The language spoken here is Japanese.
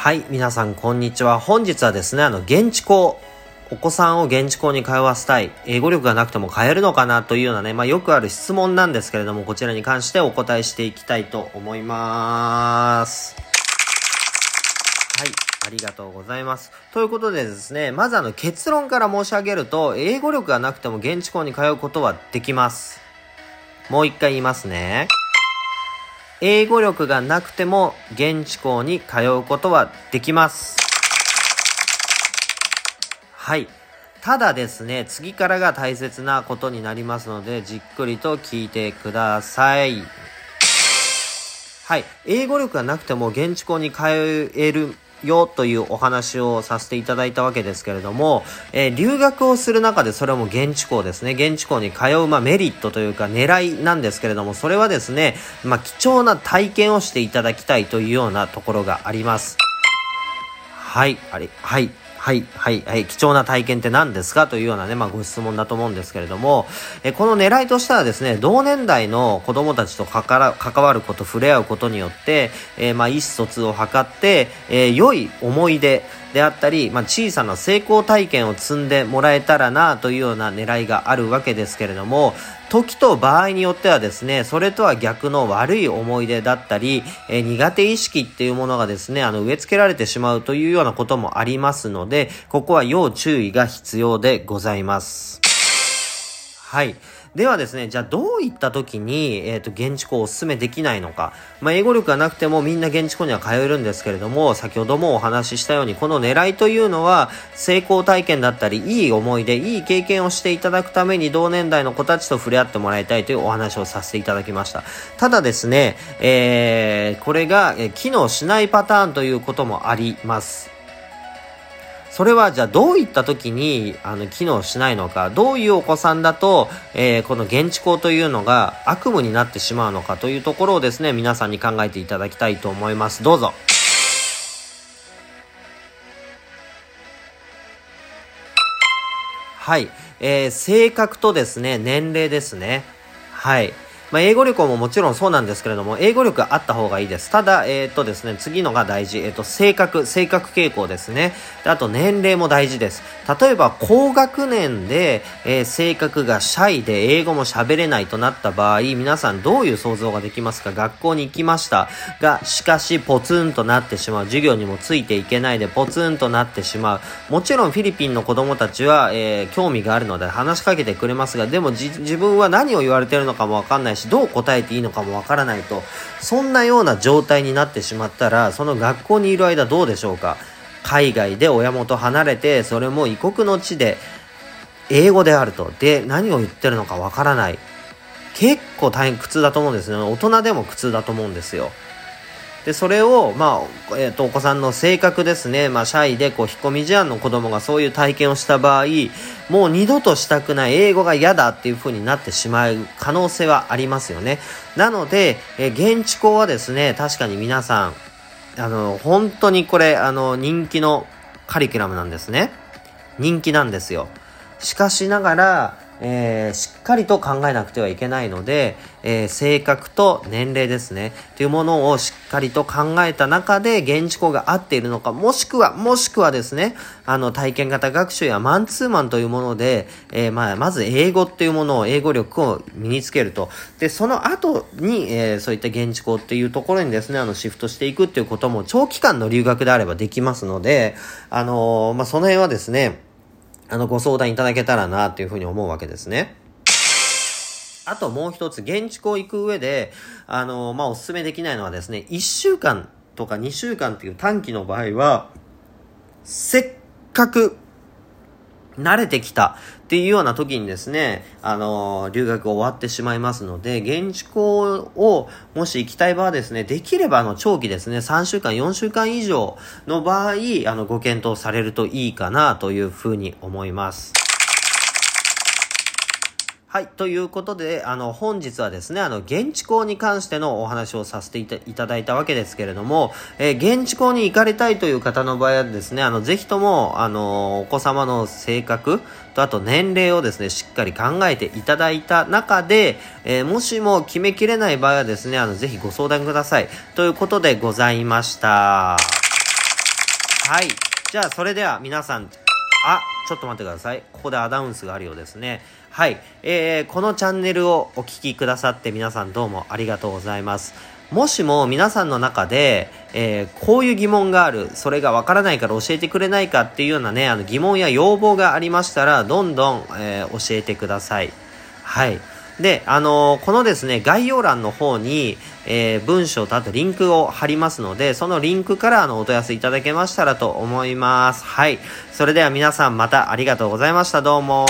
はい、皆さんこんにちは。本日はですね、あの、現地校、お子さんを現地校に通わせたい、英語力がなくても通えるのかなというようなね、まあよくある質問なんですけれども、こちらに関してお答えしていきたいと思います。はい。ありがとうございます。ということでですね、まずあの結論から申し上げると、英語力がなくても現地校に通うことはできます。もう一回言いますね。英語力がなくても現地校に通うことはできます。はい。ただですね、次からが大切なことになりますので、じっくりと聞いてください。はい。英語力がなくても現地校に通えるよというお話をさせていただいたわけですけれども、えー、留学をする中でそれも現地校ですね。現地校に通う、まあ、メリットというか狙いなんですけれども、それはですね、まあ、貴重な体験をしていただきたいというようなところがあります。はい、あれ、はい。はい、はい、はい、貴重な体験って何ですかというようなね、まあご質問だと思うんですけれども、えこの狙いとしてはですね、同年代の子供たちと関わること、触れ合うことによって、えー、まあ意思疎通を図って、えー、良い思い出、であったり、まあ、小さな成功体験を積んでもらえたらなというような狙いがあるわけですけれども、時と場合によってはですね、それとは逆の悪い思い出だったり、え、苦手意識っていうものがですね、あの、植え付けられてしまうというようなこともありますので、ここは要注意が必要でございます。はい。ではですね、じゃあどういった時に、えっ、ー、と、現地校をお勧めできないのか。まあ、英語力がなくてもみんな現地校には通えるんですけれども、先ほどもお話ししたように、この狙いというのは、成功体験だったり、いい思い出、いい経験をしていただくために、同年代の子たちと触れ合ってもらいたいというお話をさせていただきました。ただですね、えー、これが、え機能しないパターンということもあります。それはじゃあどういった時にあの機能しないのか、どういうお子さんだと、えー、この現地校というのが悪夢になってしまうのかというところをですね、皆さんに考えていただきたいと思います。どうぞ。はい。えー、性格とですね、年齢ですね。はい。まあ、英語力ももちろんそうなんですけれども、英語力あった方がいいです。ただ、えっ、ー、とですね、次のが大事。えっ、ー、と、性格、性格傾向ですね。であと、年齢も大事です。例えば、高学年で、えー、性格がシャイで英語も喋れないとなった場合、皆さんどういう想像ができますか？学校に行きました。が、しかし、ポツンとなってしまう。授業にもついていけないで、ポツンとなってしまう。もちろん、フィリピンの子供たちは、え興味があるので話しかけてくれますが、でもじ自分は何を言われてるのかもわかんないし、し、どう答えていいのかもわからないと、そんなような状態になってしまったら、その学校にいる間どうでしょうか？海外で親元離れて、それも異国の地で、英語であると。で、何を言ってるのかわからない。結構大変苦痛だと思うんですね。大人でも苦痛だと思うんですよ。で、それを、まあ、えっ、ー、と、お子さんの性格ですね。まあ、シャイで、こう、引っ込み思案の子供がそういう体験をした場合、もう二度としたくない、英語が嫌だっていう風になってしまう可能性はありますよね。なので、えー、現地校はですね、確かに皆さん、あの、本当にこれ、あの、人気のカリキュラムなんですね。人気なんですよ。しかしながら、えー、しっかりと考えなくてはいけないので、えー、性格と年齢ですね、というものをしっかりと考えた中で現地校が合っているのか、もしくは、もしくはですね、あの、体験型学習やマンツーマンというもので、えー、まあ、まず英語っていうものを、英語力を身につけると。で、その後に、えー、そういった現地校っていうところにですね、あの、シフトしていくっていうことも、長期間の留学であればできますので、あのまあ、その辺はですね、あの、ご相談いただけたらな、というふうに思うわけですね。あともう一つ、現地校行く上で、あの、まあ、お勧めできないのはですね、1週間とか2週間っていう短期の場合は、せっかく慣れてきたっていうような時にですね、あの、留学終わってしまいますので、現地校をもし行きたい場合ですね、できればあの長期ですね、3週間、4週間以上の場合、あの、ご検討されるといいかなというふうに思います。はい。ということで、あの、本日はですね、あの、現地校に関してのお話をさせていただいたわけですけれども、えー、現地校に行かれたいという方の場合はですね、あの、ぜひとも、あの、お子様の性格と、あと年齢をですね、しっかり考えていただいた中で、えー、もしも決めきれない場合はですね、あの、ぜひご相談ください。ということでございました。はい。じゃあ、それでは皆さん、あ、ちょっと待ってください。ここでアナウンスがあるようですね。はい。えー、このチャンネルをお聴きくださって皆さんどうもありがとうございます。もしも皆さんの中で、えー、こういう疑問がある、それがわからないから教えてくれないかっていうようなね、あの疑問や要望がありましたら、どんどん、えー、教えてください。はい。で、あのー、このですね、概要欄の方に、えー、文章とあとリンクを貼りますので、そのリンクからあの、お問い合わせいただけましたらと思います。はい。それでは皆さんまたありがとうございました。どうも。